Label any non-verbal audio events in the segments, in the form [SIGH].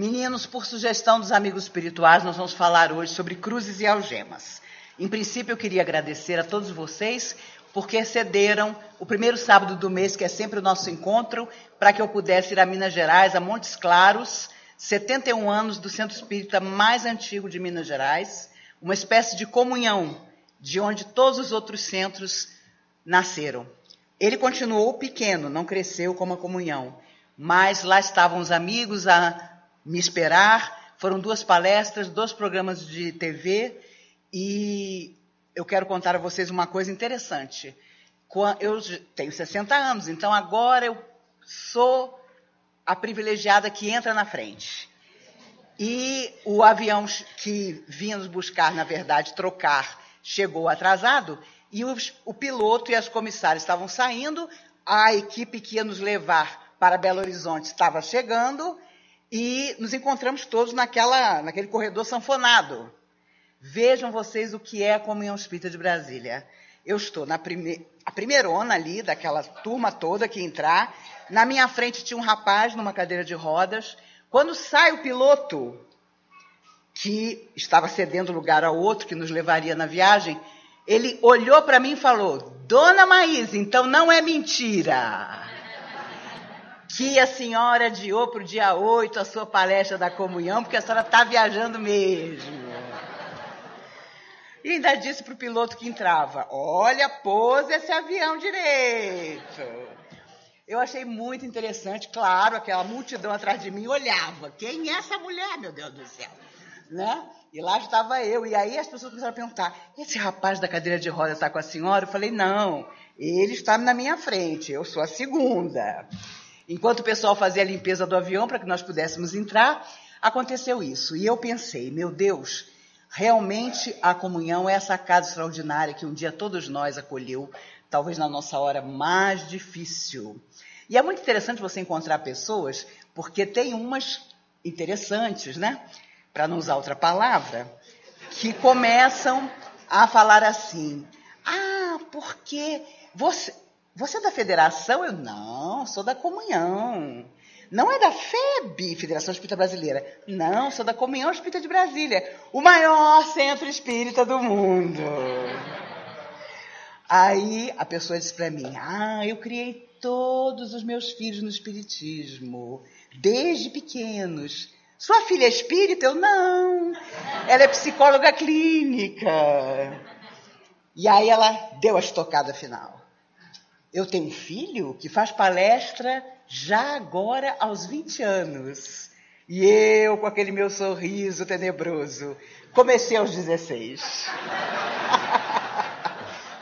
Meninos, por sugestão dos amigos espirituais, nós vamos falar hoje sobre cruzes e algemas. Em princípio, eu queria agradecer a todos vocês porque cederam o primeiro sábado do mês, que é sempre o nosso encontro, para que eu pudesse ir a Minas Gerais, a Montes Claros, 71 anos do centro espírita mais antigo de Minas Gerais, uma espécie de comunhão de onde todos os outros centros nasceram. Ele continuou pequeno, não cresceu como a comunhão, mas lá estavam os amigos a me esperar. Foram duas palestras, dois programas de TV e eu quero contar a vocês uma coisa interessante. Eu tenho 60 anos, então agora eu sou a privilegiada que entra na frente. E o avião que vinha nos buscar, na verdade, trocar, chegou atrasado e os, o piloto e as comissárias estavam saindo, a equipe que ia nos levar para Belo Horizonte estava chegando e nos encontramos todos naquela, naquele corredor sanfonado. Vejam vocês o que é a Comunhão Espírita de Brasília. Eu estou na prime a primeirona ali, daquela turma toda que entrar. Na minha frente tinha um rapaz numa cadeira de rodas. Quando sai o piloto, que estava cedendo lugar ao outro que nos levaria na viagem, ele olhou para mim e falou: Dona Maísa, então não é mentira. Que a senhora adiou para o dia 8 a sua palestra da comunhão, porque a senhora está viajando mesmo. E ainda disse para o piloto que entrava: Olha, pôs esse avião direito. Eu achei muito interessante, claro, aquela multidão atrás de mim olhava. Quem é essa mulher, meu Deus do céu? Né? E lá estava eu. E aí as pessoas começaram a perguntar: esse rapaz da cadeira de roda está com a senhora? Eu falei: não, ele está na minha frente, eu sou a segunda. Enquanto o pessoal fazia a limpeza do avião para que nós pudéssemos entrar, aconteceu isso. E eu pensei: meu Deus, realmente a comunhão é essa casa extraordinária que um dia todos nós acolheu, talvez na nossa hora mais difícil. E é muito interessante você encontrar pessoas, porque tem umas interessantes, né? para não usar outra palavra, que começam a falar assim: ah, porque você, você é da federação? Eu não, sou da comunhão. Não é da FEB, Federação Espírita Brasileira. Não, sou da Comunhão Espírita de Brasília, o maior centro espírita do mundo. Aí a pessoa disse para mim: Ah, eu criei todos os meus filhos no Espiritismo, desde pequenos. Sua filha é espírita? Eu não. Ela é psicóloga clínica. E aí ela deu a estocada final. Eu tenho um filho que faz palestra já agora aos 20 anos. E eu, com aquele meu sorriso tenebroso, comecei aos 16.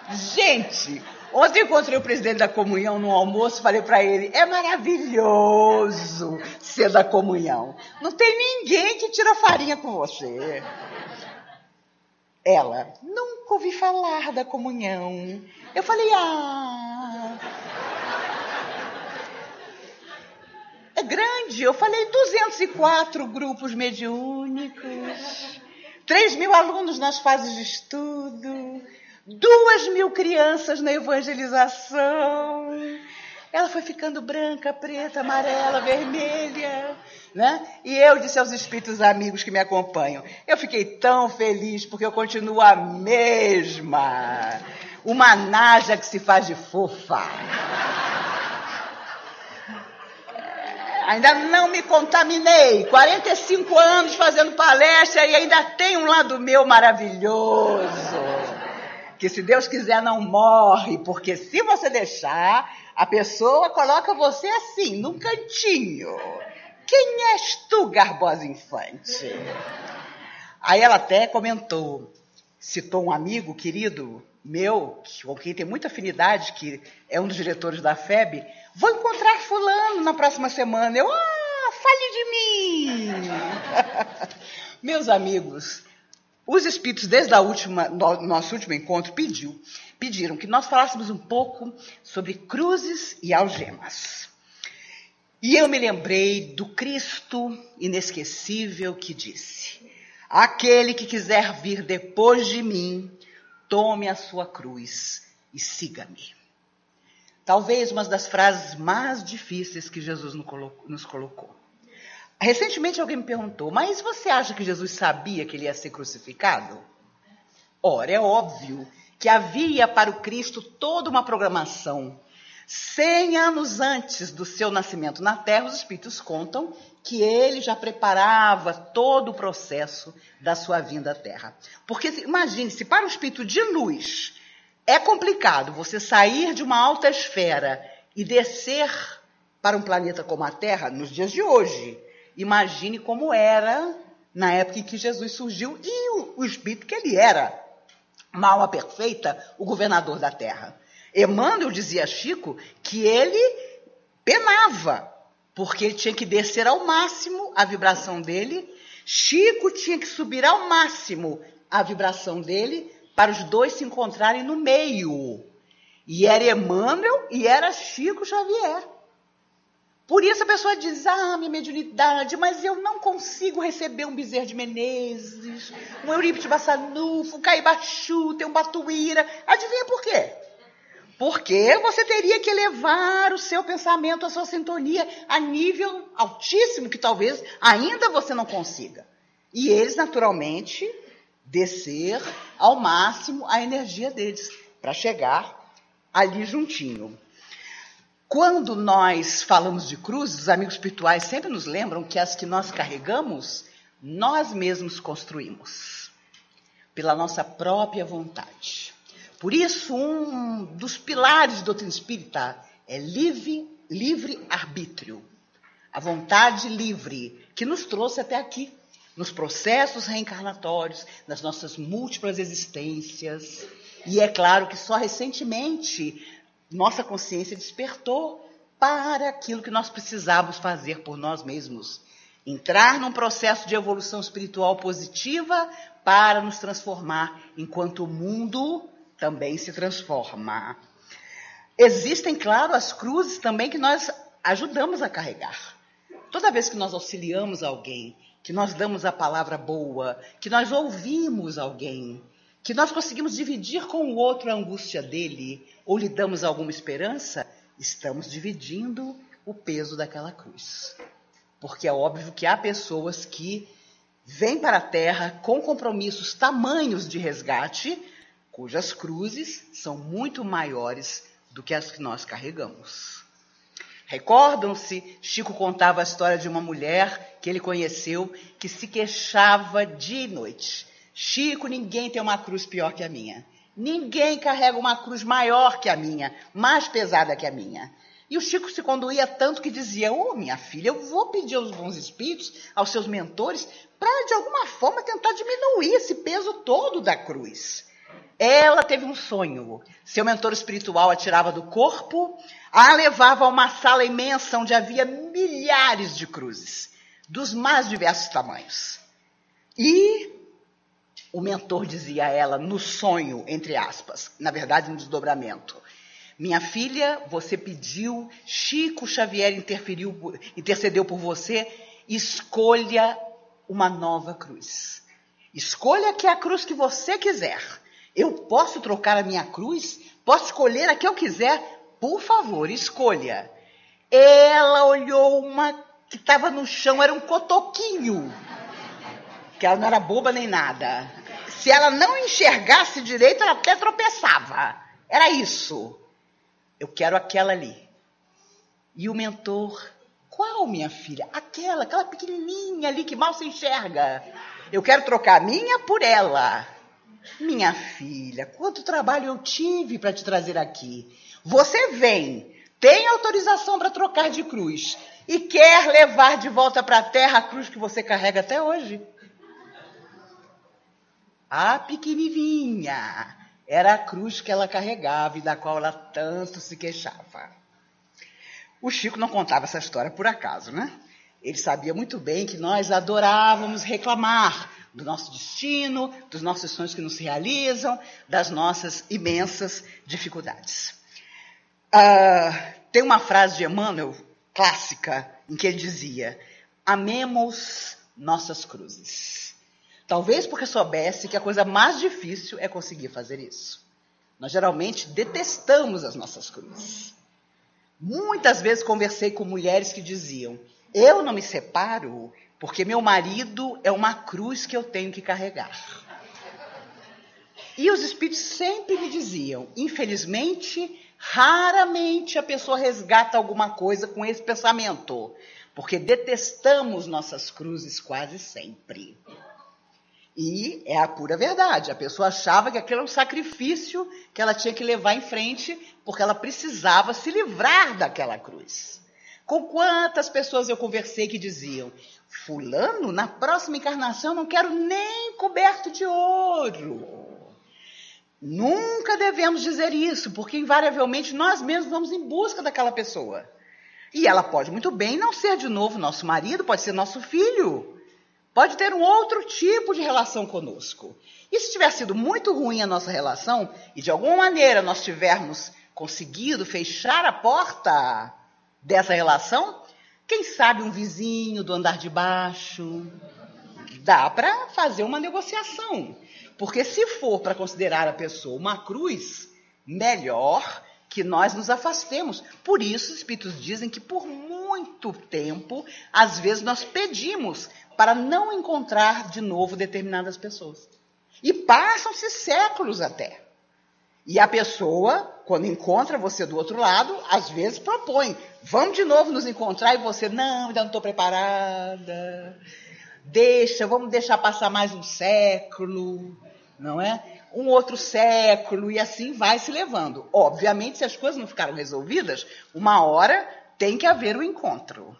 [LAUGHS] Gente, Ontem encontrei o presidente da comunhão no almoço, falei para ele: é maravilhoso ser da comunhão. Não tem ninguém que tira farinha com você. Ela, nunca ouvi falar da comunhão. Eu falei: ah. É grande. Eu falei: 204 grupos mediúnicos, 3 mil alunos nas fases de estudo duas mil crianças na evangelização. Ela foi ficando branca, preta, amarela, vermelha, né? E eu disse aos espíritos amigos que me acompanham, eu fiquei tão feliz porque eu continuo a mesma. Uma naja que se faz de fofa. Ainda não me contaminei. 45 anos fazendo palestra e ainda tem um lado meu maravilhoso que se Deus quiser não morre, porque se você deixar, a pessoa coloca você assim, num cantinho. Quem és tu, garbosa infante? Aí ela até comentou, citou um amigo querido meu, com quem tem muita afinidade, que é um dos diretores da FEB, vou encontrar fulano na próxima semana. Eu, ah, fale de mim! [LAUGHS] Meus amigos, os espíritos, desde a última, no, nosso último encontro, pediu, pediram que nós falássemos um pouco sobre cruzes e algemas. E eu me lembrei do Cristo inesquecível que disse: Aquele que quiser vir depois de mim, tome a sua cruz e siga-me. Talvez uma das frases mais difíceis que Jesus nos colocou. Recentemente alguém me perguntou, mas você acha que Jesus sabia que ele ia ser crucificado? Ora, é óbvio que havia para o Cristo toda uma programação. Cem anos antes do seu nascimento na terra, os Espíritos contam que ele já preparava todo o processo da sua vinda à terra. Porque imagine, se para o Espírito de luz é complicado você sair de uma alta esfera e descer para um planeta como a Terra nos dias de hoje, imagine como era na época em que Jesus surgiu e o, o Espírito que ele era. Mal a perfeita, o governador da terra. Emmanuel dizia a Chico que ele penava, porque ele tinha que descer ao máximo a vibração dele, Chico tinha que subir ao máximo a vibração dele, para os dois se encontrarem no meio. E era Emmanuel e era Chico Xavier. Por isso a pessoa diz, ah, minha mediunidade, mas eu não consigo receber um Bezerra de Menezes, um Eurípides Bassanufo, um Caibachu, um Batuíra. Adivinha por quê? Porque você teria que elevar o seu pensamento, a sua sintonia a nível altíssimo que talvez ainda você não consiga. E eles, naturalmente, descer ao máximo a energia deles para chegar ali juntinho. Quando nós falamos de cruzes, os amigos espirituais sempre nos lembram que as que nós carregamos, nós mesmos construímos, pela nossa própria vontade. Por isso, um dos pilares da doutrina espírita é livre, livre arbítrio. A vontade livre que nos trouxe até aqui, nos processos reencarnatórios, nas nossas múltiplas existências. E é claro que só recentemente nossa consciência despertou para aquilo que nós precisávamos fazer por nós mesmos. Entrar num processo de evolução espiritual positiva para nos transformar, enquanto o mundo também se transforma. Existem, claro, as cruzes também que nós ajudamos a carregar. Toda vez que nós auxiliamos alguém, que nós damos a palavra boa, que nós ouvimos alguém, que nós conseguimos dividir com o outro a angústia dele, ou lhe damos alguma esperança, estamos dividindo o peso daquela cruz. Porque é óbvio que há pessoas que vêm para a terra com compromissos tamanhos de resgate, cujas cruzes são muito maiores do que as que nós carregamos. Recordam-se, Chico contava a história de uma mulher ele conheceu que se queixava dia e noite Chico, ninguém tem uma cruz pior que a minha. Ninguém carrega uma cruz maior que a minha, mais pesada que a minha. E o Chico se conduía tanto que dizia: Ô oh, minha filha, eu vou pedir aos bons espíritos, aos seus mentores, para de alguma forma tentar diminuir esse peso todo da cruz. Ela teve um sonho. Seu mentor espiritual a tirava do corpo, a levava a uma sala imensa onde havia milhares de cruzes, dos mais diversos tamanhos. E o mentor dizia a ela no sonho, entre aspas, na verdade no desdobramento. Minha filha, você pediu, Chico Xavier interferiu, intercedeu por você, escolha uma nova cruz. Escolha que é a cruz que você quiser. Eu posso trocar a minha cruz? Posso escolher a que eu quiser? Por favor, escolha. Ela olhou uma que estava no chão, era um cotoquinho que ela não era boba nem nada. Se ela não enxergasse direito, ela até tropeçava. Era isso. Eu quero aquela ali. E o mentor, qual minha filha? Aquela, aquela pequenininha ali que mal se enxerga. Eu quero trocar a minha por ela. Minha filha, quanto trabalho eu tive para te trazer aqui. Você vem, tem autorização para trocar de cruz e quer levar de volta para a terra a cruz que você carrega até hoje. A pequenininha era a cruz que ela carregava e da qual ela tanto se queixava. O Chico não contava essa história por acaso, né? Ele sabia muito bem que nós adorávamos reclamar do nosso destino, dos nossos sonhos que não se realizam, das nossas imensas dificuldades. Uh, tem uma frase de Emmanuel clássica em que ele dizia: Amemos nossas cruzes. Talvez porque soubesse que a coisa mais difícil é conseguir fazer isso. Nós geralmente detestamos as nossas cruzes. Muitas vezes conversei com mulheres que diziam: Eu não me separo porque meu marido é uma cruz que eu tenho que carregar. E os espíritos sempre me diziam: infelizmente, raramente a pessoa resgata alguma coisa com esse pensamento, porque detestamos nossas cruzes quase sempre. E é a pura verdade. A pessoa achava que aquilo era um sacrifício que ela tinha que levar em frente, porque ela precisava se livrar daquela cruz. Com quantas pessoas eu conversei que diziam: Fulano, na próxima encarnação não quero nem coberto de ouro. Nunca devemos dizer isso, porque invariavelmente nós mesmos vamos em busca daquela pessoa. E ela pode muito bem não ser de novo nosso marido, pode ser nosso filho pode ter um outro tipo de relação conosco. E se tiver sido muito ruim a nossa relação, e de alguma maneira nós tivermos conseguido fechar a porta dessa relação, quem sabe um vizinho do andar de baixo, dá para fazer uma negociação. Porque se for para considerar a pessoa uma cruz, melhor que nós nos afastemos. Por isso, os espíritos dizem que por muito tempo, às vezes nós pedimos para não encontrar de novo determinadas pessoas. E passam-se séculos até. E a pessoa, quando encontra você do outro lado, às vezes propõe: vamos de novo nos encontrar, e você, não, ainda não estou preparada. Deixa, vamos deixar passar mais um século, não é? Um outro século, e assim vai se levando. Obviamente, se as coisas não ficaram resolvidas, uma hora tem que haver o um encontro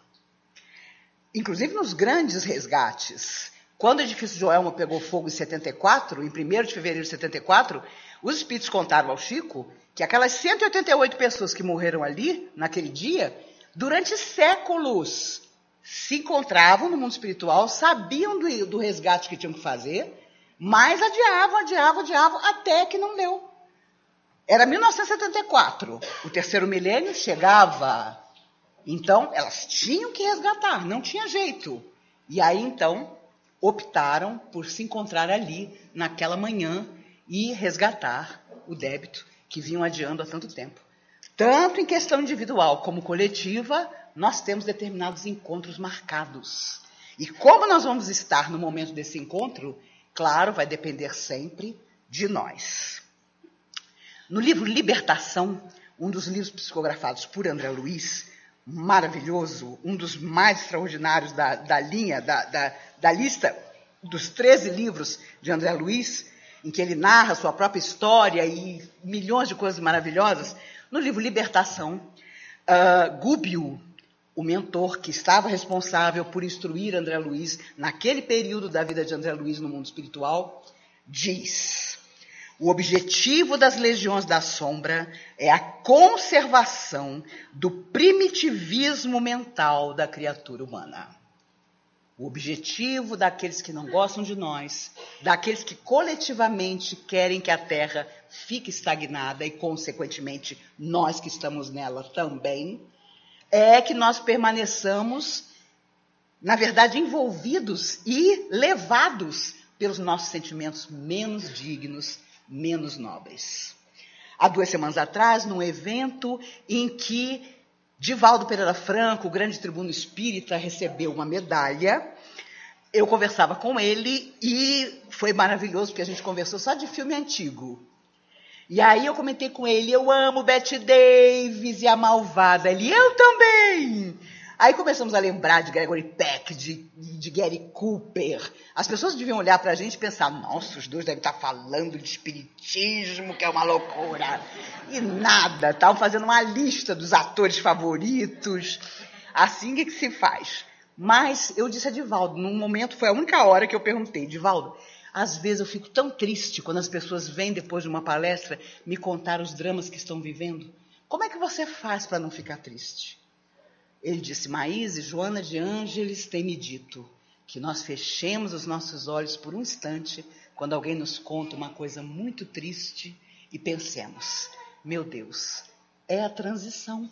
inclusive nos grandes resgates. Quando o edifício Joelma pegou fogo em 74, em 1 de fevereiro de 74, os espíritos contaram ao Chico que aquelas 188 pessoas que morreram ali, naquele dia, durante séculos se encontravam no mundo espiritual, sabiam do, do resgate que tinham que fazer, mas adiavam, adiavam, adiavam, até que não deu. Era 1974. O terceiro milênio chegava. Então, elas tinham que resgatar, não tinha jeito. E aí, então, optaram por se encontrar ali, naquela manhã, e resgatar o débito que vinham adiando há tanto tempo. Tanto em questão individual como coletiva, nós temos determinados encontros marcados. E como nós vamos estar no momento desse encontro, claro, vai depender sempre de nós. No livro Libertação, um dos livros psicografados por André Luiz, maravilhoso, um dos mais extraordinários da, da linha, da, da, da, lista dos 13 livros de André Luiz, em que ele narra sua própria história e milhões de coisas maravilhosas. No livro Libertação, uh, Gúbio, o mentor que estava responsável por instruir André Luiz naquele período da vida de André Luiz no mundo espiritual, diz o objetivo das legiões da sombra é a conservação do primitivismo mental da criatura humana. O objetivo daqueles que não gostam de nós, daqueles que coletivamente querem que a Terra fique estagnada e, consequentemente, nós que estamos nela também, é que nós permaneçamos, na verdade, envolvidos e levados pelos nossos sentimentos menos dignos menos nobres. Há duas semanas atrás, num evento em que Divaldo Pereira Franco, o grande tribuno espírita, recebeu uma medalha. Eu conversava com ele e foi maravilhoso, porque a gente conversou só de filme antigo. E aí eu comentei com ele, eu amo Betty Davis e a Malvada. Ele, eu também! Aí começamos a lembrar de Gregory Peck, de, de Gary Cooper. As pessoas deviam olhar para a gente e pensar: nossa, os dois devem estar tá falando de espiritismo, que é uma loucura. E nada, estavam fazendo uma lista dos atores favoritos. Assim que, que se faz. Mas eu disse a Divaldo, num momento, foi a única hora que eu perguntei: Divaldo, às vezes eu fico tão triste quando as pessoas vêm depois de uma palestra me contar os dramas que estão vivendo. Como é que você faz para não ficar triste? Ele disse: Maíse, Joana de Ângeles tem me dito que nós fechemos os nossos olhos por um instante quando alguém nos conta uma coisa muito triste e pensemos: meu Deus, é a transição.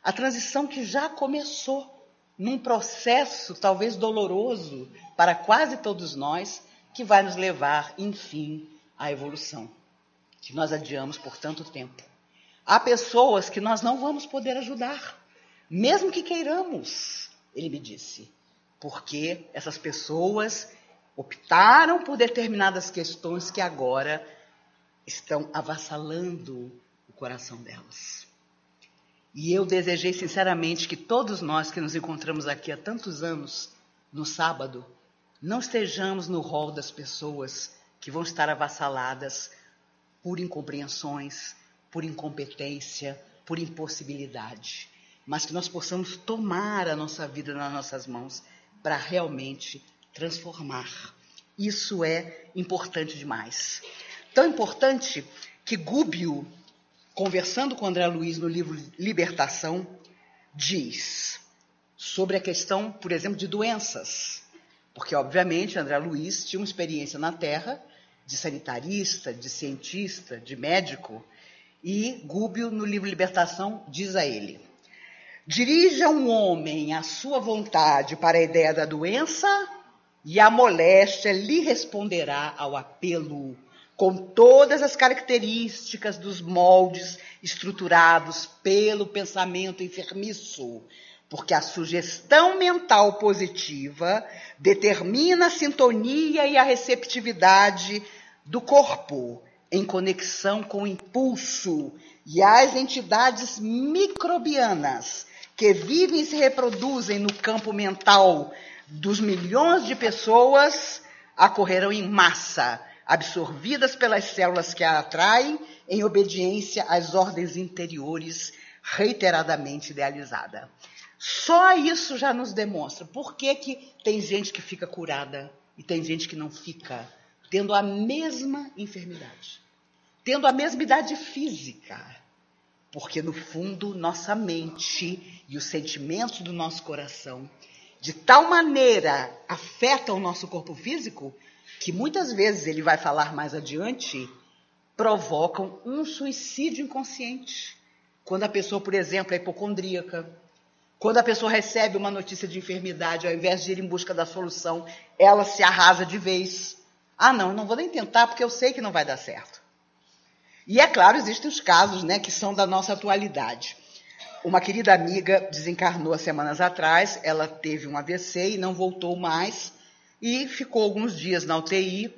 A transição que já começou num processo talvez doloroso para quase todos nós, que vai nos levar, enfim, à evolução, que nós adiamos por tanto tempo. Há pessoas que nós não vamos poder ajudar mesmo que queiramos. Ele me disse, porque essas pessoas optaram por determinadas questões que agora estão avassalando o coração delas. E eu desejei sinceramente que todos nós que nos encontramos aqui há tantos anos, no sábado, não estejamos no rol das pessoas que vão estar avassaladas por incompreensões, por incompetência, por impossibilidade, mas que nós possamos tomar a nossa vida nas nossas mãos para realmente transformar. Isso é importante demais. Tão importante que Gúbio, conversando com André Luiz no livro Libertação, diz sobre a questão, por exemplo, de doenças. Porque, obviamente, André Luiz tinha uma experiência na Terra de sanitarista, de cientista, de médico. E Gúbio, no livro Libertação, diz a ele: Dirija um homem a sua vontade para a ideia da doença e a moléstia lhe responderá ao apelo, com todas as características dos moldes estruturados pelo pensamento enfermiço, porque a sugestão mental positiva determina a sintonia e a receptividade do corpo em conexão com o impulso e as entidades microbianas que vivem e se reproduzem no campo mental dos milhões de pessoas acorrerão em massa, absorvidas pelas células que a atraem, em obediência às ordens interiores reiteradamente idealizada. Só isso já nos demonstra por que, que tem gente que fica curada e tem gente que não fica, tendo a mesma enfermidade, tendo a mesma idade física. Porque, no fundo, nossa mente e os sentimentos do nosso coração de tal maneira afeta o nosso corpo físico que muitas vezes ele vai falar mais adiante provocam um suicídio inconsciente. Quando a pessoa, por exemplo, é hipocondríaca, quando a pessoa recebe uma notícia de enfermidade, ao invés de ir em busca da solução, ela se arrasa de vez. Ah, não, não vou nem tentar porque eu sei que não vai dar certo. E é claro, existem os casos, né, que são da nossa atualidade. Uma querida amiga desencarnou há semanas atrás, ela teve um AVC e não voltou mais e ficou alguns dias na UTI.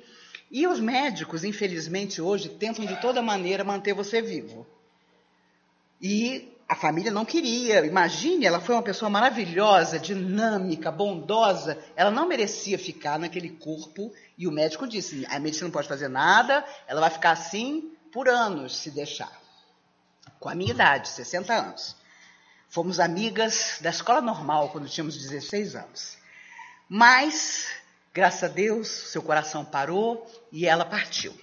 E os médicos, infelizmente, hoje tentam de toda maneira manter você vivo. E a família não queria. Imagine, ela foi uma pessoa maravilhosa, dinâmica, bondosa. Ela não merecia ficar naquele corpo. E o médico disse: a medicina não pode fazer nada, ela vai ficar assim por anos, se deixar. Com a minha idade, 60 anos. Fomos amigas da escola normal quando tínhamos 16 anos. Mas, graças a Deus, seu coração parou e ela partiu.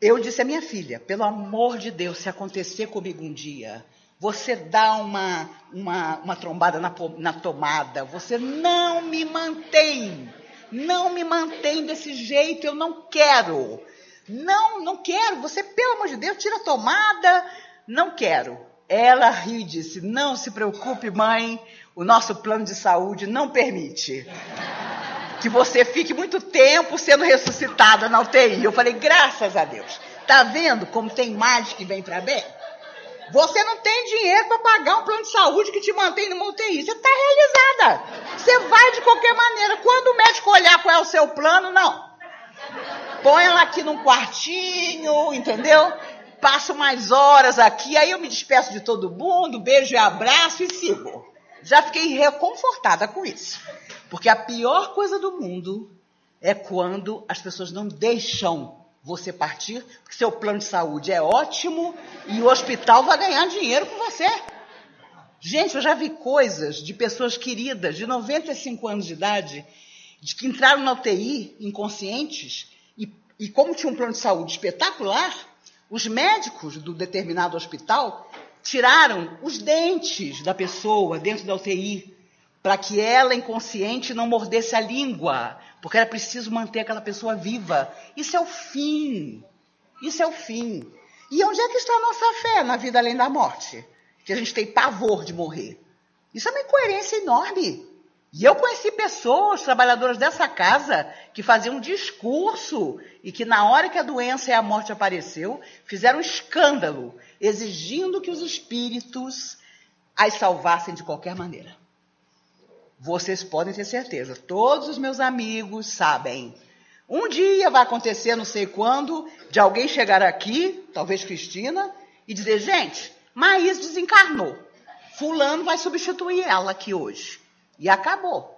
Eu disse à minha filha: pelo amor de Deus, se acontecer comigo um dia, você dá uma, uma, uma trombada na, na tomada, você não me mantém, não me mantém desse jeito, eu não quero. Não, não quero. Você, pelo amor de Deus, tira a tomada. Não quero. Ela riu e disse: Não se preocupe, mãe, o nosso plano de saúde não permite que você fique muito tempo sendo ressuscitada na UTI. Eu falei: Graças a Deus. Tá vendo como tem mais que vem para bem? Você não tem dinheiro para pagar um plano de saúde que te mantém numa UTI. Você está realizada. Você vai de qualquer maneira. Quando o médico olhar qual é o seu plano, não. Põe ela aqui num quartinho, entendeu? passo mais horas aqui, aí eu me despeço de todo mundo, beijo e abraço e sigo. Já fiquei reconfortada com isso. Porque a pior coisa do mundo é quando as pessoas não deixam você partir, porque seu plano de saúde é ótimo e o hospital vai ganhar dinheiro com você. Gente, eu já vi coisas de pessoas queridas, de 95 anos de idade, de que entraram na UTI inconscientes e, e como tinha um plano de saúde espetacular, os médicos do determinado hospital tiraram os dentes da pessoa dentro da UTI para que ela, inconsciente, não mordesse a língua, porque era preciso manter aquela pessoa viva. Isso é o fim. Isso é o fim. E onde é que está a nossa fé na vida além da morte? Que a gente tem pavor de morrer. Isso é uma incoerência enorme. E eu conheci pessoas, trabalhadoras dessa casa, que faziam um discurso e que na hora que a doença e a morte apareceu, fizeram um escândalo, exigindo que os espíritos as salvassem de qualquer maneira. Vocês podem ter certeza, todos os meus amigos sabem. Um dia vai acontecer, não sei quando, de alguém chegar aqui, talvez Cristina, e dizer: gente, Maís desencarnou. Fulano vai substituir ela aqui hoje. E acabou.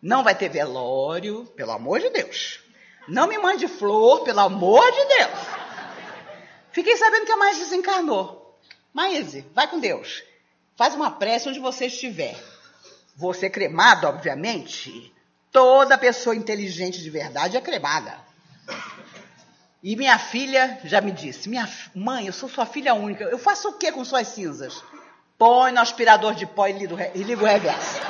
Não vai ter velório, pelo amor de Deus. Não me mande flor, pelo amor de Deus. Fiquei sabendo que a Maís desencarnou. Maíse, vai com Deus. Faz uma prece onde você estiver. Você cremado, obviamente. Toda pessoa inteligente de verdade é cremada. E minha filha já me disse: Minha mãe, eu sou sua filha única. Eu faço o que com suas cinzas? Põe no aspirador de pó e liga o reverso.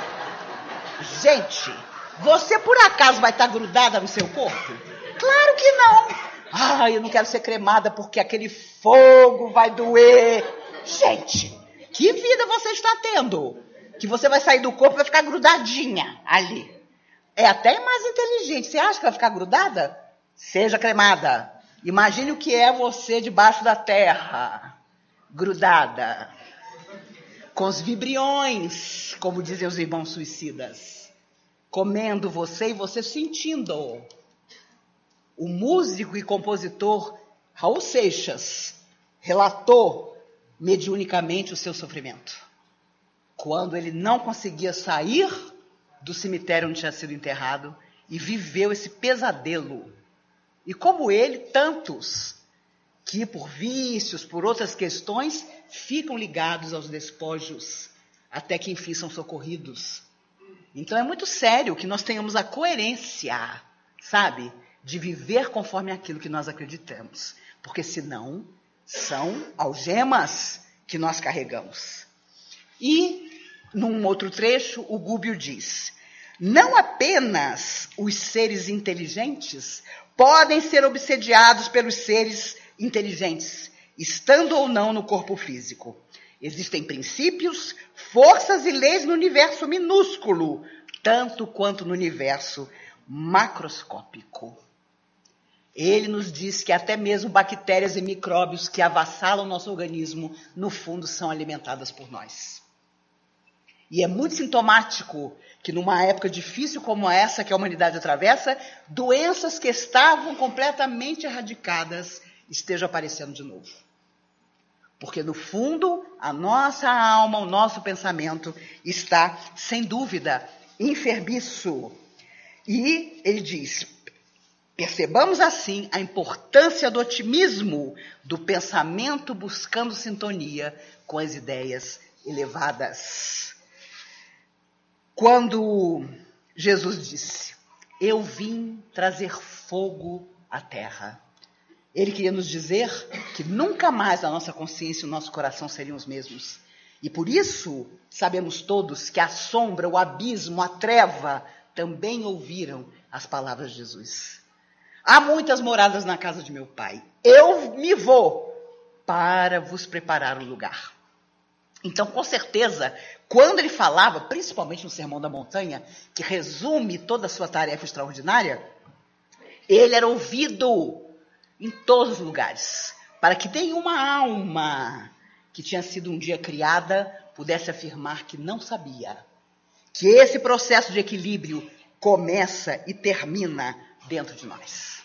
Gente, você por acaso vai estar grudada no seu corpo? Claro que não. Ai, eu não quero ser cremada porque aquele fogo vai doer. Gente, que vida você está tendo? Que você vai sair do corpo e vai ficar grudadinha ali. É até mais inteligente. Você acha que vai ficar grudada? Seja cremada. Imagine o que é você debaixo da terra, grudada, com os vibriões, como dizem os irmãos suicidas, comendo você e você sentindo. O músico e compositor Raul Seixas relatou mediunicamente o seu sofrimento. Quando ele não conseguia sair do cemitério onde tinha sido enterrado e viveu esse pesadelo. E como ele, tantos que por vícios, por outras questões, ficam ligados aos despojos até que enfim são socorridos. Então é muito sério que nós tenhamos a coerência, sabe, de viver conforme aquilo que nós acreditamos, porque senão são algemas que nós carregamos. E num outro trecho, o Gúbio diz: não apenas os seres inteligentes podem ser obsediados pelos seres inteligentes, estando ou não no corpo físico. Existem princípios, forças e leis no universo minúsculo, tanto quanto no universo macroscópico. Ele nos diz que até mesmo bactérias e micróbios que avassalam nosso organismo, no fundo, são alimentadas por nós. E é muito sintomático que numa época difícil como essa que a humanidade atravessa, doenças que estavam completamente erradicadas estejam aparecendo de novo. Porque no fundo, a nossa alma, o nosso pensamento está, sem dúvida, enfermiço. E ele diz: percebamos assim a importância do otimismo, do pensamento buscando sintonia com as ideias elevadas. Quando Jesus disse: Eu vim trazer fogo à terra. Ele queria nos dizer que nunca mais a nossa consciência e o nosso coração seriam os mesmos. E por isso, sabemos todos que a sombra, o abismo, a treva também ouviram as palavras de Jesus. Há muitas moradas na casa de meu pai. Eu me vou para vos preparar um lugar. Então, com certeza, quando ele falava, principalmente no Sermão da Montanha, que resume toda a sua tarefa extraordinária, ele era ouvido em todos os lugares, para que nenhuma alma que tinha sido um dia criada pudesse afirmar que não sabia. Que esse processo de equilíbrio começa e termina dentro de nós.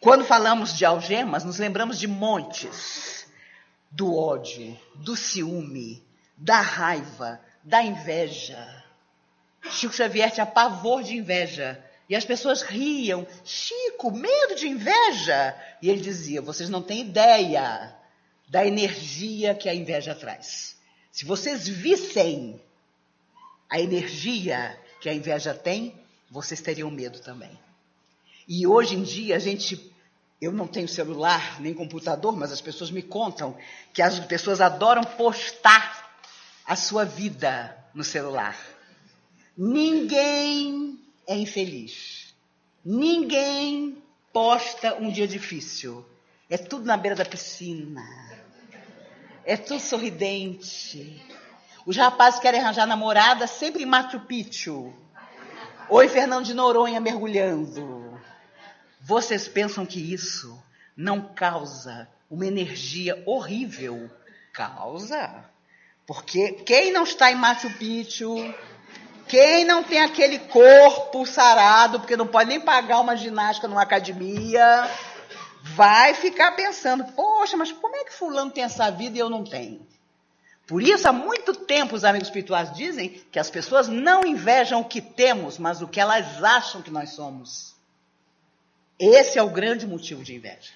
Quando falamos de algemas, nos lembramos de montes do ódio, do ciúme, da raiva, da inveja. Chico Xavier tinha pavor de inveja. E as pessoas riam. Chico, medo de inveja. E ele dizia: vocês não têm ideia da energia que a inveja traz. Se vocês vissem a energia que a inveja tem, vocês teriam medo também. E hoje em dia a gente eu não tenho celular nem computador, mas as pessoas me contam que as pessoas adoram postar a sua vida no celular. Ninguém é infeliz. Ninguém posta um dia difícil. É tudo na beira da piscina. É tudo sorridente. Os rapazes querem arranjar namorada sempre em Machu Picchu. Em Fernando de Noronha mergulhando. Vocês pensam que isso não causa uma energia horrível? Causa. Porque quem não está em Machu Picchu Quem não tem aquele corpo sarado, porque não pode nem pagar uma ginástica numa academia, vai ficar pensando: poxa, mas como é que Fulano tem essa vida e eu não tenho? Por isso, há muito tempo, os amigos espirituais dizem que as pessoas não invejam o que temos, mas o que elas acham que nós somos. Esse é o grande motivo de inveja.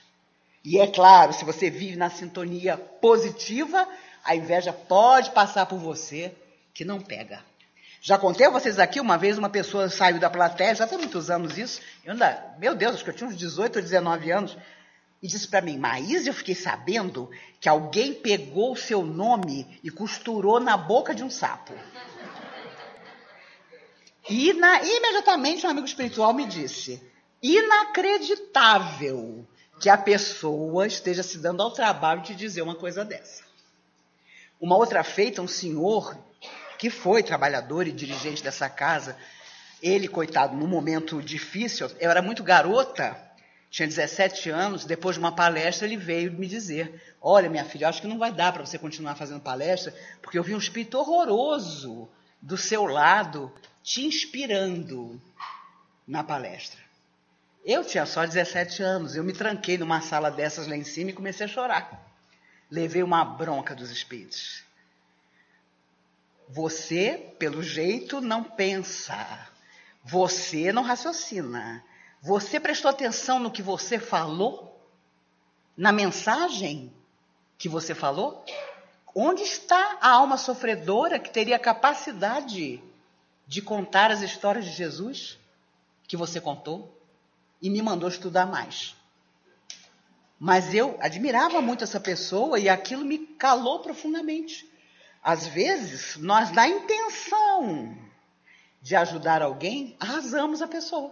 E é claro, se você vive na sintonia positiva, a inveja pode passar por você que não pega. Já contei a vocês aqui, uma vez uma pessoa saiu da plateia, já tem muitos anos isso, eu ainda, meu Deus, acho que eu tinha uns 18 ou 19 anos, e disse para mim, Maís, eu fiquei sabendo que alguém pegou o seu nome e costurou na boca de um sapo. E na, imediatamente um amigo espiritual me disse, inacreditável que a pessoa esteja se dando ao trabalho de dizer uma coisa dessa. Uma outra feita, um senhor que foi trabalhador e dirigente dessa casa, ele, coitado, num momento difícil, eu era muito garota, tinha 17 anos, depois de uma palestra, ele veio me dizer: Olha, minha filha, acho que não vai dar para você continuar fazendo palestra, porque eu vi um espírito horroroso do seu lado te inspirando na palestra. Eu tinha só 17 anos, eu me tranquei numa sala dessas lá em cima e comecei a chorar. Levei uma bronca dos espíritos. Você, pelo jeito, não pensa. Você não raciocina. Você prestou atenção no que você falou? Na mensagem que você falou? Onde está a alma sofredora que teria capacidade de contar as histórias de Jesus que você contou e me mandou estudar mais? Mas eu admirava muito essa pessoa e aquilo me calou profundamente. Às vezes, nós, na intenção de ajudar alguém, arrasamos a pessoa.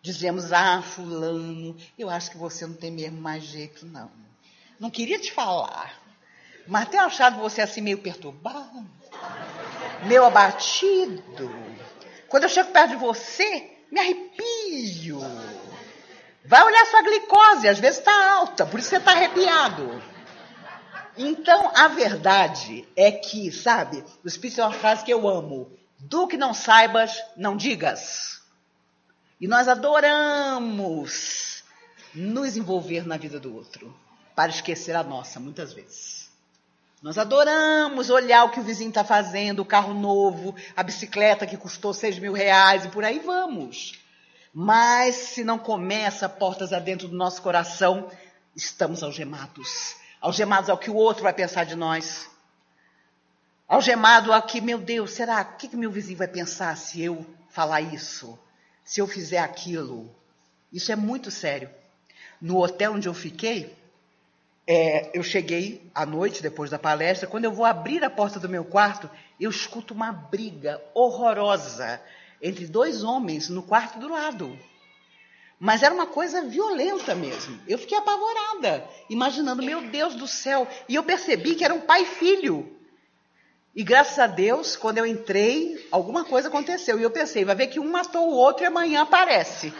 Dizemos, ah, fulano, eu acho que você não tem mesmo mais jeito, não. Não queria te falar, mas tenho achado você assim meio perturbado, meio abatido. Quando eu chego perto de você, me arrepio. Vai olhar sua glicose, às vezes está alta, por isso você está arrepiado. Então, a verdade é que, sabe, o Espírito é uma frase que eu amo. Do que não saibas, não digas. E nós adoramos nos envolver na vida do outro, para esquecer a nossa, muitas vezes. Nós adoramos olhar o que o vizinho está fazendo, o carro novo, a bicicleta que custou seis mil reais e por aí vamos. Mas se não começa portas adentro do nosso coração, estamos algemados. Algemados ao que o outro vai pensar de nós. Algemado ao que, meu Deus, será? Que, que meu vizinho vai pensar se eu falar isso? se eu fizer aquilo. Isso é muito sério. No hotel onde eu fiquei, é, eu cheguei à noite, depois da palestra, quando eu vou abrir a porta do meu quarto, eu escuto uma briga horrorosa entre dois homens no quarto do lado. Mas era uma coisa violenta mesmo. Eu fiquei apavorada, imaginando, meu Deus do céu. E eu percebi que era um pai e filho. E graças a Deus, quando eu entrei, alguma coisa aconteceu. E eu pensei, vai ver que um matou o outro e amanhã aparece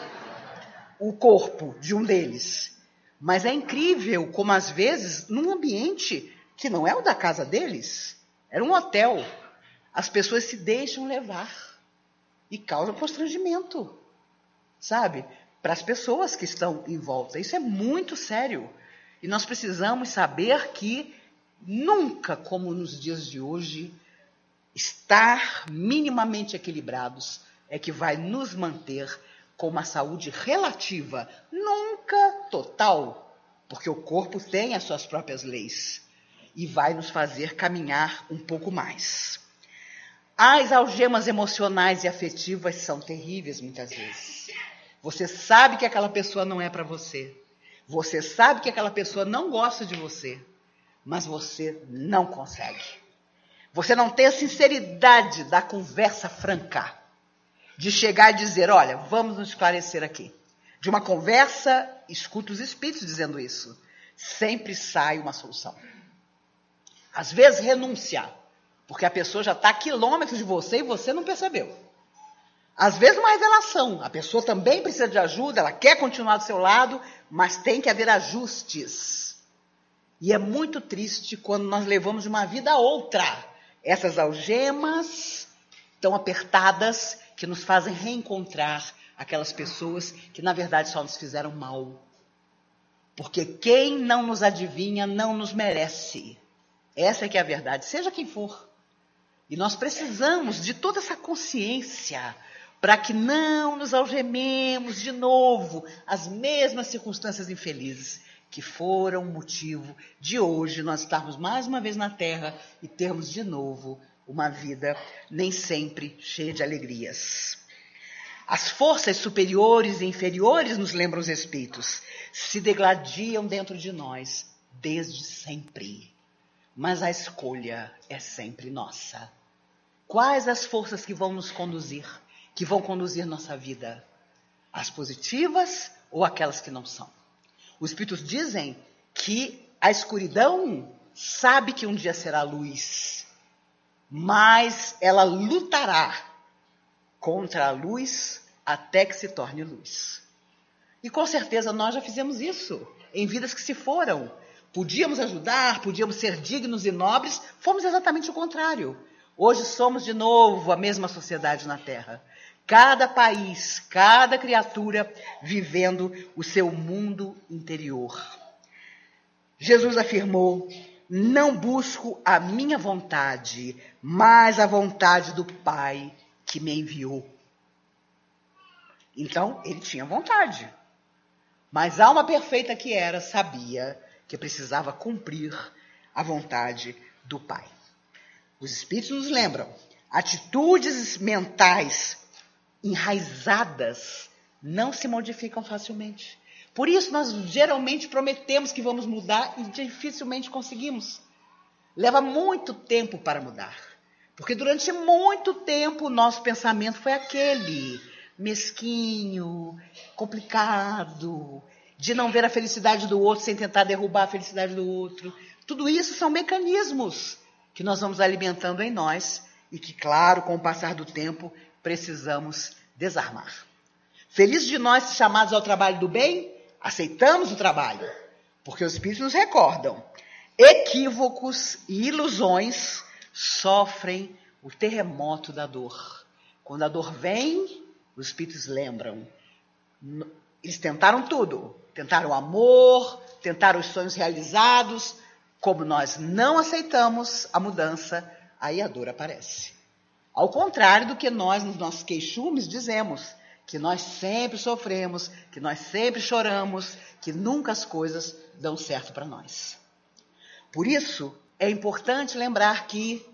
o corpo de um deles. Mas é incrível como às vezes, num ambiente que não é o da casa deles, era um hotel, as pessoas se deixam levar e causam constrangimento, sabe? Para as pessoas que estão em volta. Isso é muito sério. E nós precisamos saber que nunca como nos dias de hoje, estar minimamente equilibrados é que vai nos manter com uma saúde relativa, nunca total, porque o corpo tem as suas próprias leis e vai nos fazer caminhar um pouco mais. As algemas emocionais e afetivas são terríveis muitas vezes. Você sabe que aquela pessoa não é para você. Você sabe que aquela pessoa não gosta de você mas você não consegue. Você não tem a sinceridade da conversa franca, de chegar e dizer: olha, vamos nos esclarecer aqui. De uma conversa, escuta os espíritos dizendo isso. Sempre sai uma solução. Às vezes, renunciar, porque a pessoa já está a quilômetros de você e você não percebeu. Às vezes, uma revelação. A pessoa também precisa de ajuda, ela quer continuar do seu lado, mas tem que haver ajustes. E é muito triste quando nós levamos de uma vida a outra essas algemas tão apertadas que nos fazem reencontrar aquelas pessoas que na verdade só nos fizeram mal. Porque quem não nos adivinha não nos merece. Essa é que é a verdade, seja quem for. E nós precisamos de toda essa consciência para que não nos algememos de novo as mesmas circunstâncias infelizes que foram motivo de hoje nós estarmos mais uma vez na Terra e termos de novo uma vida nem sempre cheia de alegrias. As forças superiores e inferiores, nos lembram os Espíritos, se degladiam dentro de nós desde sempre. Mas a escolha é sempre nossa. Quais as forças que vão nos conduzir, que vão conduzir nossa vida? As positivas ou aquelas que não são? Os Espíritos dizem que a escuridão sabe que um dia será luz, mas ela lutará contra a luz até que se torne luz. E com certeza nós já fizemos isso em vidas que se foram. Podíamos ajudar, podíamos ser dignos e nobres, fomos exatamente o contrário. Hoje somos de novo a mesma sociedade na Terra. Cada país, cada criatura vivendo o seu mundo interior. Jesus afirmou: Não busco a minha vontade, mas a vontade do Pai que me enviou. Então, ele tinha vontade. Mas a alma perfeita que era, sabia que precisava cumprir a vontade do Pai. Os Espíritos nos lembram: atitudes mentais enraizadas não se modificam facilmente. Por isso, nós geralmente prometemos que vamos mudar e dificilmente conseguimos. Leva muito tempo para mudar. Porque durante muito tempo o nosso pensamento foi aquele mesquinho, complicado, de não ver a felicidade do outro sem tentar derrubar a felicidade do outro. Tudo isso são mecanismos que nós vamos alimentando em nós e que, claro, com o passar do tempo, precisamos desarmar. Felizes de nós chamados ao trabalho do bem, aceitamos o trabalho, porque os espíritos nos recordam. Equívocos e ilusões sofrem o terremoto da dor. Quando a dor vem, os espíritos lembram. Eles tentaram tudo. Tentaram amor, tentaram os sonhos realizados. Como nós não aceitamos a mudança, aí a dor aparece. Ao contrário do que nós, nos nossos queixumes, dizemos, que nós sempre sofremos, que nós sempre choramos, que nunca as coisas dão certo para nós. Por isso, é importante lembrar que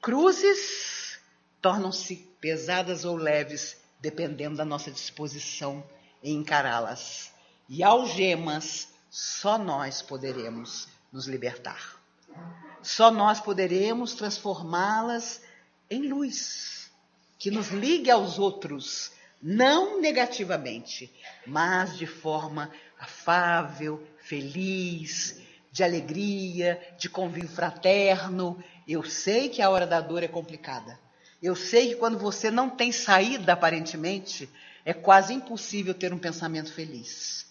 cruzes tornam-se pesadas ou leves dependendo da nossa disposição em encará-las. E algemas, só nós poderemos nos libertar. Só nós poderemos transformá-las em luz, que nos ligue aos outros, não negativamente, mas de forma afável, feliz, de alegria, de convívio fraterno. Eu sei que a hora da dor é complicada. Eu sei que quando você não tem saída, aparentemente, é quase impossível ter um pensamento feliz.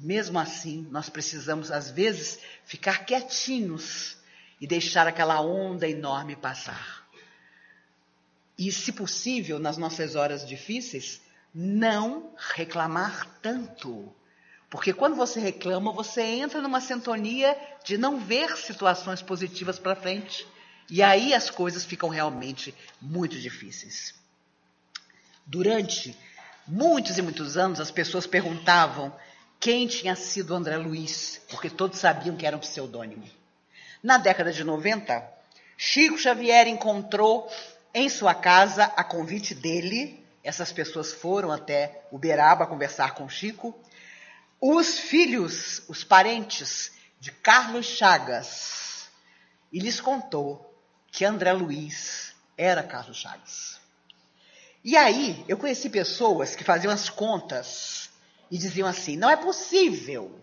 Mesmo assim, nós precisamos, às vezes, ficar quietinhos e deixar aquela onda enorme passar. E, se possível, nas nossas horas difíceis, não reclamar tanto. Porque quando você reclama, você entra numa sintonia de não ver situações positivas para frente. E aí as coisas ficam realmente muito difíceis. Durante muitos e muitos anos, as pessoas perguntavam quem tinha sido André Luiz, porque todos sabiam que era um pseudônimo. Na década de 90, Chico Xavier encontrou em sua casa, a convite dele, essas pessoas foram até Uberaba conversar com Chico, os filhos, os parentes de Carlos Chagas, e lhes contou que André Luiz era Carlos Chagas. E aí, eu conheci pessoas que faziam as contas e diziam assim: não é possível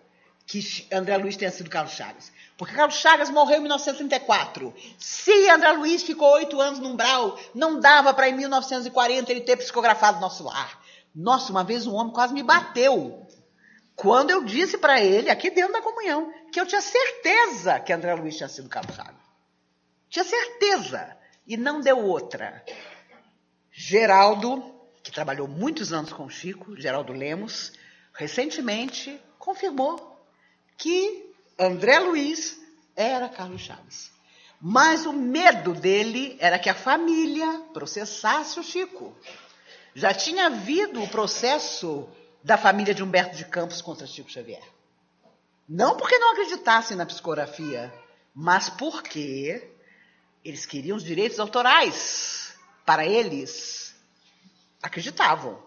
que André Luiz tenha sido Carlos Chagas. Porque Carlos Chagas morreu em 1934. Se André Luiz ficou oito anos no umbral, não dava para em 1940 ele ter psicografado nosso lar. Nossa, uma vez um homem quase me bateu. Quando eu disse para ele, aqui dentro da comunhão, que eu tinha certeza que André Luiz tinha sido Carlos Chagas. Tinha certeza. E não deu outra. Geraldo, que trabalhou muitos anos com o Chico, Geraldo Lemos, recentemente confirmou que André Luiz era Carlos Chaves. Mas o medo dele era que a família processasse o Chico. Já tinha havido o processo da família de Humberto de Campos contra Chico Xavier. Não porque não acreditassem na psicografia, mas porque eles queriam os direitos autorais para eles. Acreditavam.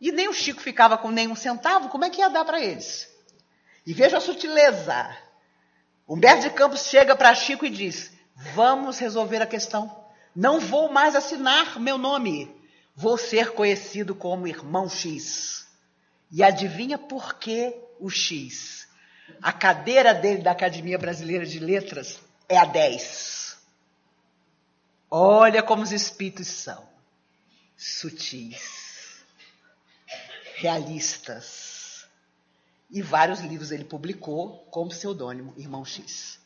E nem o Chico ficava com nenhum centavo, como é que ia dar para eles? E veja a sutileza. Humberto de Campos chega para Chico e diz: Vamos resolver a questão. Não vou mais assinar meu nome. Vou ser conhecido como Irmão X. E adivinha por que o X? A cadeira dele da Academia Brasileira de Letras é a 10. Olha como os espíritos são sutis, realistas e vários livros ele publicou como pseudônimo Irmão X.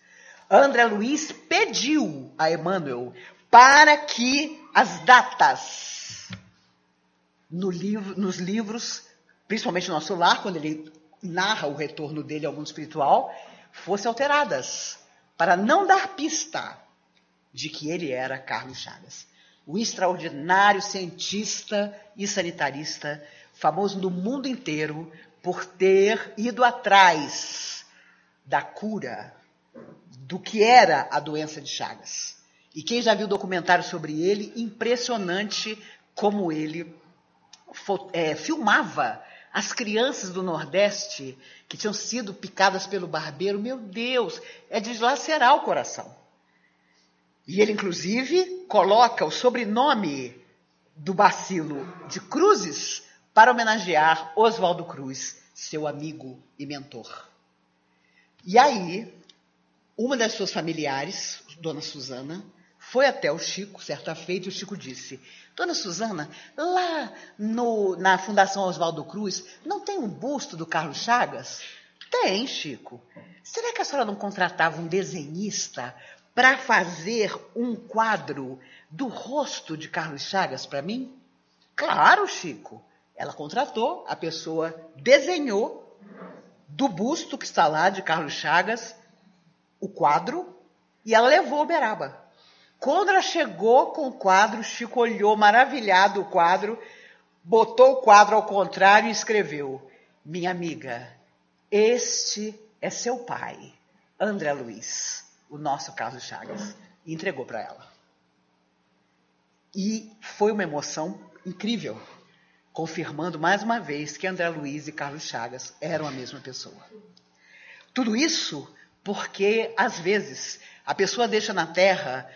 André Luiz pediu a Emmanuel para que as datas no livro, nos livros, principalmente no nosso lar, quando ele narra o retorno dele ao mundo espiritual, fossem alteradas, para não dar pista de que ele era Carlos Chagas, o extraordinário cientista e sanitarista, famoso no mundo inteiro por ter ido atrás da cura do que era a doença de Chagas. E quem já viu documentário sobre ele, impressionante como ele é, filmava as crianças do Nordeste que tinham sido picadas pelo barbeiro. Meu Deus, é de lacerar o coração. E ele, inclusive, coloca o sobrenome do bacilo de Cruzes para homenagear Oswaldo Cruz, seu amigo e mentor. E aí, uma das suas familiares, Dona Suzana, foi até o Chico, certa feita, e o Chico disse: Dona Suzana, lá no, na Fundação Oswaldo Cruz, não tem um busto do Carlos Chagas? Tem, Chico. Será que a senhora não contratava um desenhista para fazer um quadro do rosto de Carlos Chagas para mim? Claro, Chico. Ela contratou, a pessoa desenhou do busto que está lá de Carlos Chagas o quadro e ela levou o Beraba. Quando ela chegou com o quadro, Chico olhou maravilhado o quadro, botou o quadro ao contrário e escreveu: Minha amiga, este é seu pai, André Luiz, o nosso Carlos Chagas. E entregou para ela. E foi uma emoção incrível confirmando mais uma vez que André Luiz e Carlos Chagas eram a mesma pessoa. Tudo isso porque, às vezes, a pessoa deixa na terra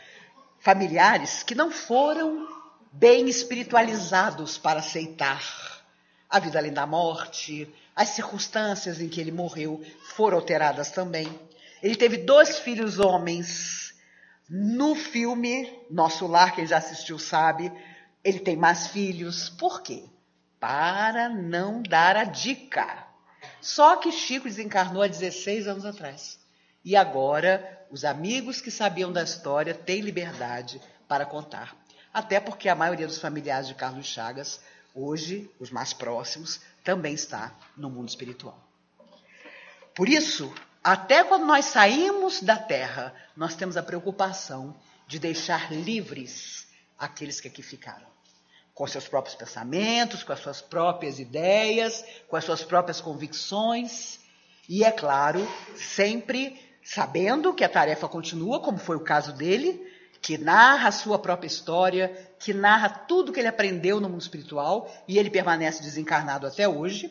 familiares que não foram bem espiritualizados para aceitar a vida além da morte, as circunstâncias em que ele morreu foram alteradas também. Ele teve dois filhos homens. No filme Nosso Lar, quem já assistiu sabe, ele tem mais filhos. Por quê? Para não dar a dica. Só que Chico desencarnou há 16 anos atrás. E agora os amigos que sabiam da história têm liberdade para contar. Até porque a maioria dos familiares de Carlos Chagas, hoje, os mais próximos, também está no mundo espiritual. Por isso, até quando nós saímos da terra, nós temos a preocupação de deixar livres aqueles que aqui ficaram com seus próprios pensamentos, com as suas próprias ideias, com as suas próprias convicções. E, é claro, sempre sabendo que a tarefa continua, como foi o caso dele, que narra a sua própria história, que narra tudo que ele aprendeu no mundo espiritual, e ele permanece desencarnado até hoje.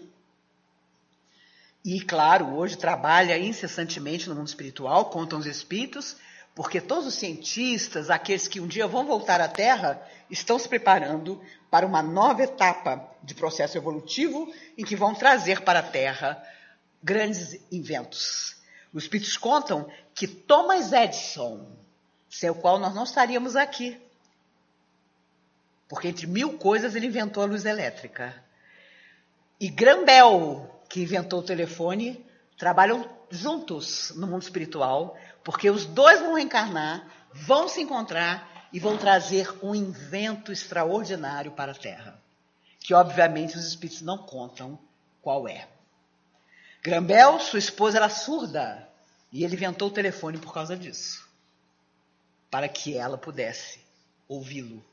E, claro, hoje trabalha incessantemente no mundo espiritual, contam os espíritos, porque todos os cientistas, aqueles que um dia vão voltar à Terra, estão se preparando para uma nova etapa de processo evolutivo em que vão trazer para a Terra grandes inventos. Os espíritos contam que Thomas Edison, sem o qual nós não estaríamos aqui, porque entre mil coisas ele inventou a luz elétrica. E Graham Bell, que inventou o telefone, trabalham juntos no mundo espiritual porque os dois vão reencarnar, vão se encontrar e vão trazer um invento extraordinário para a Terra, que obviamente os espíritos não contam qual é. Grambel, sua esposa, era surda e ele inventou o telefone por causa disso, para que ela pudesse ouvi-lo.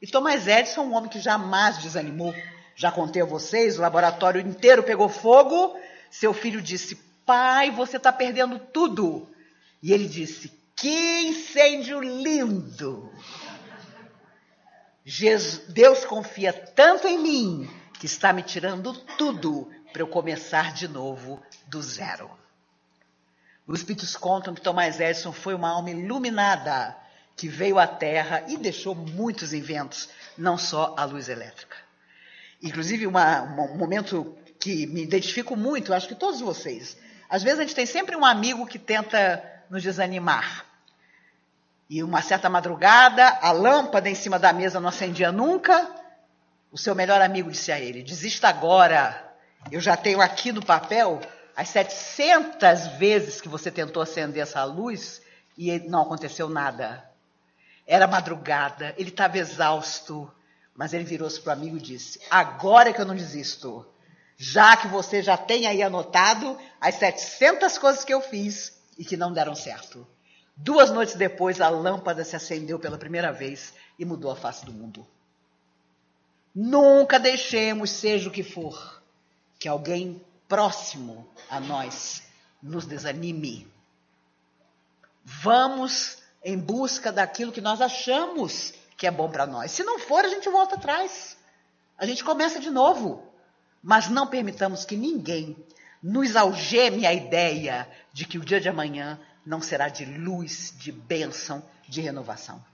E Thomas Edison, um homem que jamais desanimou, já contei a vocês, o laboratório inteiro pegou fogo. Seu filho disse: Pai, você está perdendo tudo. E ele disse: Que incêndio lindo! Deus confia tanto em mim que está me tirando tudo para eu começar de novo do zero. Os espíritos contam que Thomas Edison foi uma alma iluminada que veio à Terra e deixou muitos inventos, não só a luz elétrica. Inclusive, uma, um momento que me identifico muito, acho que todos vocês. Às vezes a gente tem sempre um amigo que tenta nos desanimar. E uma certa madrugada, a lâmpada em cima da mesa não acendia nunca. O seu melhor amigo disse a ele: Desista agora. Eu já tenho aqui no papel as 700 vezes que você tentou acender essa luz e não aconteceu nada. Era madrugada, ele estava exausto, mas ele virou-se para o amigo e disse: Agora que eu não desisto. Já que você já tem aí anotado as 700 coisas que eu fiz e que não deram certo. Duas noites depois, a lâmpada se acendeu pela primeira vez e mudou a face do mundo. Nunca deixemos, seja o que for, que alguém próximo a nós nos desanime. Vamos em busca daquilo que nós achamos que é bom para nós. Se não for, a gente volta atrás. A gente começa de novo. Mas não permitamos que ninguém nos algeme a ideia de que o dia de amanhã não será de luz, de bênção, de renovação.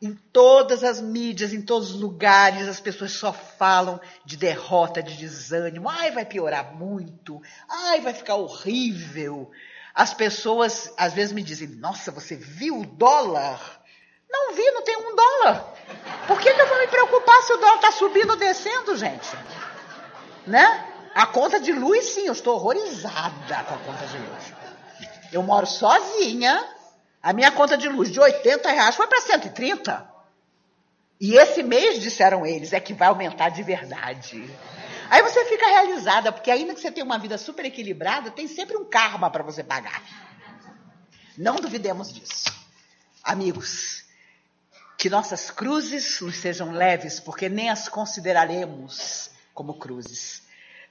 Em todas as mídias, em todos os lugares, as pessoas só falam de derrota, de desânimo. Ai, vai piorar muito. Ai, vai ficar horrível. As pessoas às vezes me dizem: Nossa, você viu o dólar? Não vi, não tem um dólar. Por que, que eu vou me preocupar se o dólar está subindo ou descendo, gente? Né? A conta de luz, sim, eu estou horrorizada com a conta de luz. Eu moro sozinha, a minha conta de luz de 80 reais foi para 130. E esse mês, disseram eles, é que vai aumentar de verdade. Aí você fica realizada, porque ainda que você tenha uma vida super equilibrada, tem sempre um karma para você pagar. Não duvidemos disso. Amigos, que nossas cruzes nos sejam leves, porque nem as consideraremos como cruzes.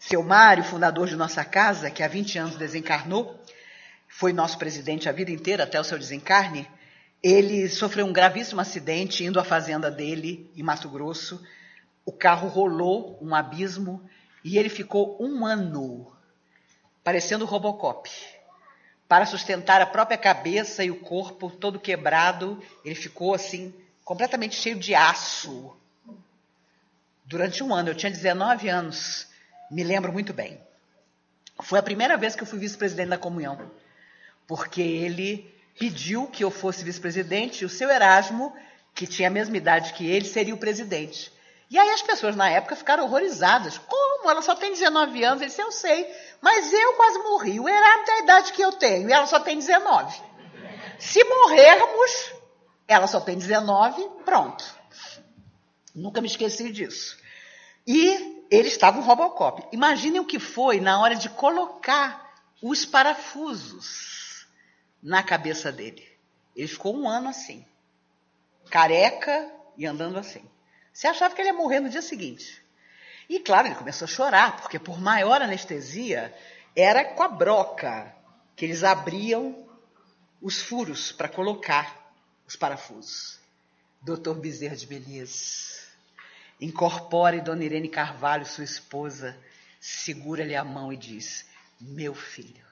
Seu Mário, fundador de nossa casa, que há 20 anos desencarnou, foi nosso presidente a vida inteira até o seu desencarne, ele sofreu um gravíssimo acidente indo à fazenda dele, em Mato Grosso. O carro rolou um abismo e ele ficou um ano parecendo Robocop. Para sustentar a própria cabeça e o corpo todo quebrado, ele ficou assim, completamente cheio de aço. Durante um ano, eu tinha 19 anos, me lembro muito bem. Foi a primeira vez que eu fui vice-presidente da comunhão, porque ele pediu que eu fosse vice-presidente e o seu Erasmo, que tinha a mesma idade que ele, seria o presidente. E aí as pessoas na época ficaram horrorizadas. Como? Ela só tem 19 anos. Ele disse, eu sei, mas eu quase morri. O Erasmo tem a idade que eu tenho e ela só tem 19. Se morrermos, ela só tem 19, pronto. Nunca me esqueci disso. E ele estava um Robocop. Imaginem o que foi na hora de colocar os parafusos na cabeça dele. Ele ficou um ano assim, careca e andando assim. Você achava que ele ia morrer no dia seguinte. E claro, ele começou a chorar, porque por maior anestesia, era com a broca que eles abriam os furos para colocar os parafusos. Doutor Bezerra de Menezes, incorpore Dona Irene Carvalho, sua esposa, segura-lhe a mão e diz: Meu filho,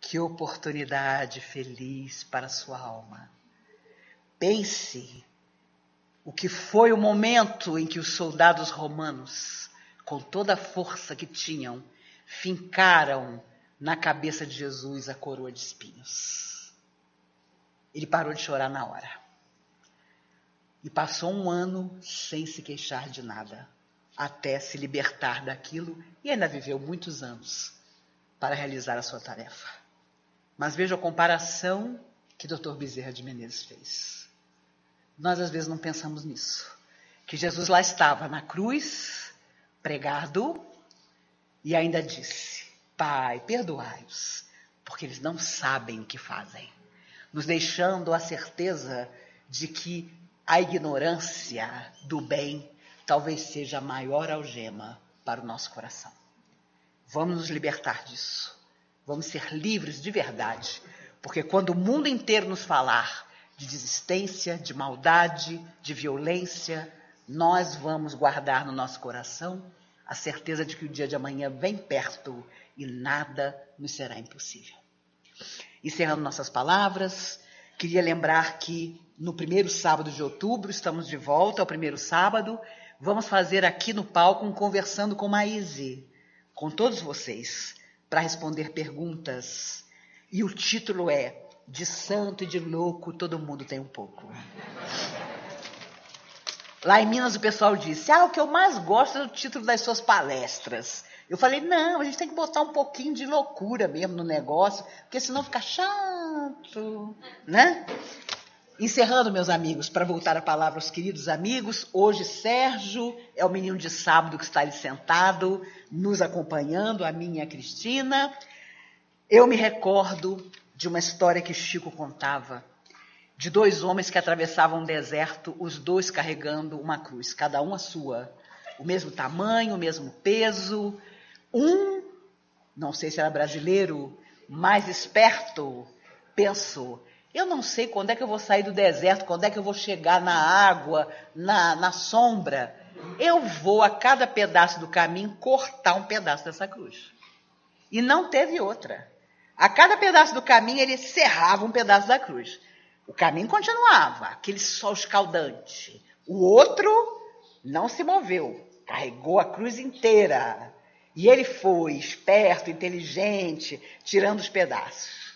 que oportunidade feliz para sua alma. Pense o que foi o momento em que os soldados romanos, com toda a força que tinham, fincaram na cabeça de Jesus a coroa de espinhos. Ele parou de chorar na hora. E passou um ano sem se queixar de nada, até se libertar daquilo e ainda viveu muitos anos para realizar a sua tarefa. Mas veja a comparação que Dr. Bezerra de Menezes fez. Nós às vezes não pensamos nisso. Que Jesus lá estava na cruz, pregado, e ainda disse: Pai, perdoai-os, porque eles não sabem o que fazem. Nos deixando a certeza de que a ignorância do bem talvez seja a maior algema para o nosso coração. Vamos nos libertar disso. Vamos ser livres de verdade. Porque quando o mundo inteiro nos falar de desistência, de maldade, de violência, nós vamos guardar no nosso coração a certeza de que o dia de amanhã vem perto e nada nos será impossível. Encerrando nossas palavras, queria lembrar que no primeiro sábado de outubro, estamos de volta ao primeiro sábado, vamos fazer aqui no palco um Conversando com Maíse, com todos vocês, para responder perguntas. E o título é De Santo e de Louco, todo mundo tem um pouco. Lá em Minas o pessoal disse: Ah, o que eu mais gosto é o título das suas palestras. Eu falei: Não, a gente tem que botar um pouquinho de loucura mesmo no negócio, porque senão fica chato, né? Encerrando, meus amigos, para voltar a palavra aos queridos amigos, hoje Sérgio é o menino de sábado que está ali sentado, nos acompanhando, a minha Cristina. Eu me recordo de uma história que Chico contava de dois homens que atravessavam um deserto, os dois carregando uma cruz, cada um a sua, o mesmo tamanho, o mesmo peso. Um, não sei se era brasileiro, mais esperto, pensou: eu não sei quando é que eu vou sair do deserto, quando é que eu vou chegar na água, na, na sombra. Eu vou a cada pedaço do caminho cortar um pedaço dessa cruz. E não teve outra. A cada pedaço do caminho ele serrava um pedaço da cruz. O caminho continuava, aquele sol escaldante. O outro não se moveu, carregou a cruz inteira. E ele foi esperto, inteligente, tirando os pedaços.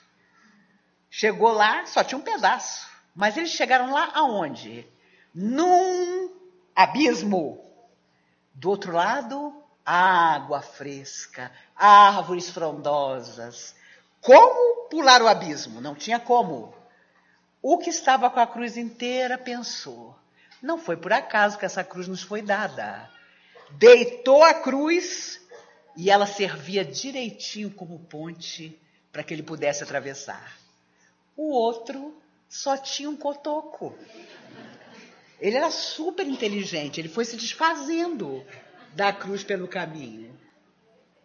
Chegou lá, só tinha um pedaço. Mas eles chegaram lá aonde? Num abismo. Do outro lado, água fresca, árvores frondosas. Como pular o abismo? Não tinha como. O que estava com a cruz inteira pensou: não foi por acaso que essa cruz nos foi dada. Deitou a cruz e ela servia direitinho como ponte para que ele pudesse atravessar. O outro só tinha um cotoco. Ele era super inteligente, ele foi se desfazendo da cruz pelo caminho.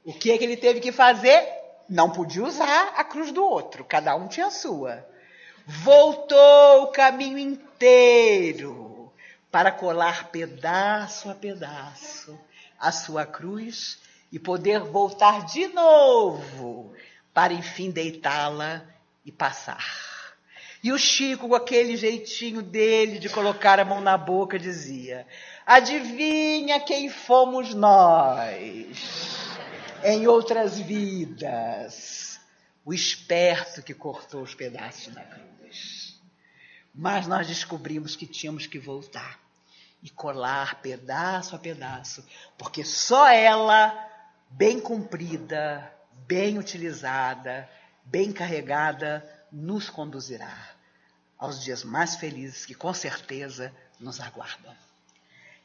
O que é que ele teve que fazer? Não podia usar a cruz do outro, cada um tinha a sua voltou o caminho inteiro para colar pedaço a pedaço a sua cruz e poder voltar de novo para enfim deitá-la e passar. E o Chico, com aquele jeitinho dele de colocar a mão na boca, dizia: Adivinha quem fomos nós em outras vidas? O esperto que cortou os pedaços da cruz. Mas nós descobrimos que tínhamos que voltar e colar pedaço a pedaço, porque só ela, bem cumprida, bem utilizada, bem carregada, nos conduzirá aos dias mais felizes que com certeza nos aguardam.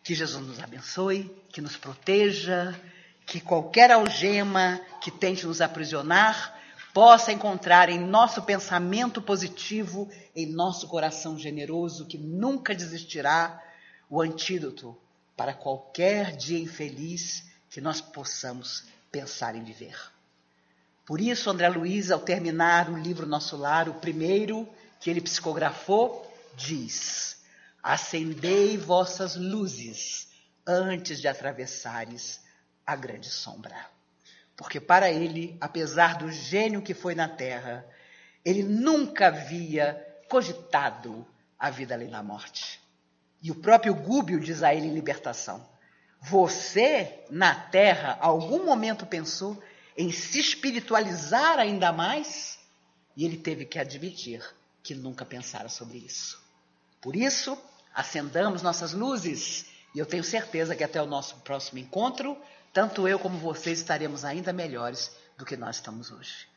Que Jesus nos abençoe, que nos proteja, que qualquer algema que tente nos aprisionar possa encontrar em nosso pensamento positivo, em nosso coração generoso, que nunca desistirá, o antídoto para qualquer dia infeliz que nós possamos pensar em viver. Por isso, André Luiz, ao terminar o livro Nosso Lar, o primeiro que ele psicografou, diz: Acendei vossas luzes antes de atravessares a grande sombra. Porque para ele, apesar do gênio que foi na terra, ele nunca havia cogitado a vida além da morte. E o próprio Gúbio diz a ele em Libertação: Você, na terra, algum momento pensou em se espiritualizar ainda mais? E ele teve que admitir que nunca pensara sobre isso. Por isso, acendamos nossas luzes e eu tenho certeza que até o nosso próximo encontro tanto eu como vocês estaremos ainda melhores do que nós estamos hoje.